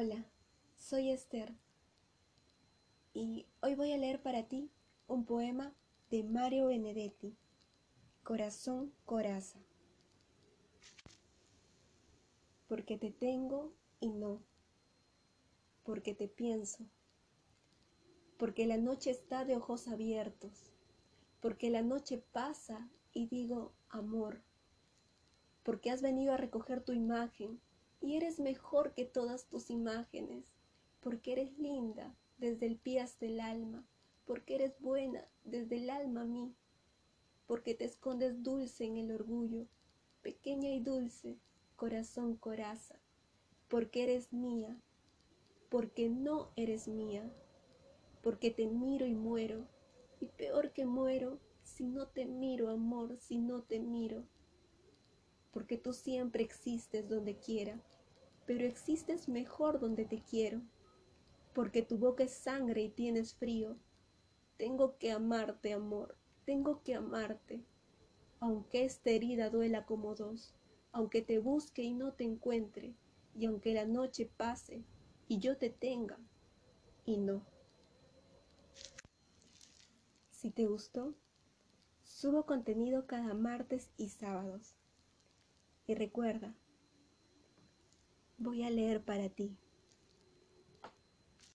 Hola, soy Esther y hoy voy a leer para ti un poema de Mario Benedetti, Corazón Coraza. Porque te tengo y no, porque te pienso, porque la noche está de ojos abiertos, porque la noche pasa y digo amor, porque has venido a recoger tu imagen y eres mejor que todas tus imágenes, porque eres linda desde el pie hasta el alma, porque eres buena desde el alma a mí, porque te escondes dulce en el orgullo, pequeña y dulce, corazón coraza, porque eres mía, porque no eres mía, porque te miro y muero, y peor que muero, si no te miro, amor, si no te miro porque tú siempre existes donde quiera, pero existes mejor donde te quiero, porque tu boca es sangre y tienes frío. Tengo que amarte, amor, tengo que amarte, aunque esta herida duela como dos, aunque te busque y no te encuentre, y aunque la noche pase y yo te tenga y no. Si te gustó, subo contenido cada martes y sábados. Y recuerda, voy a leer para ti.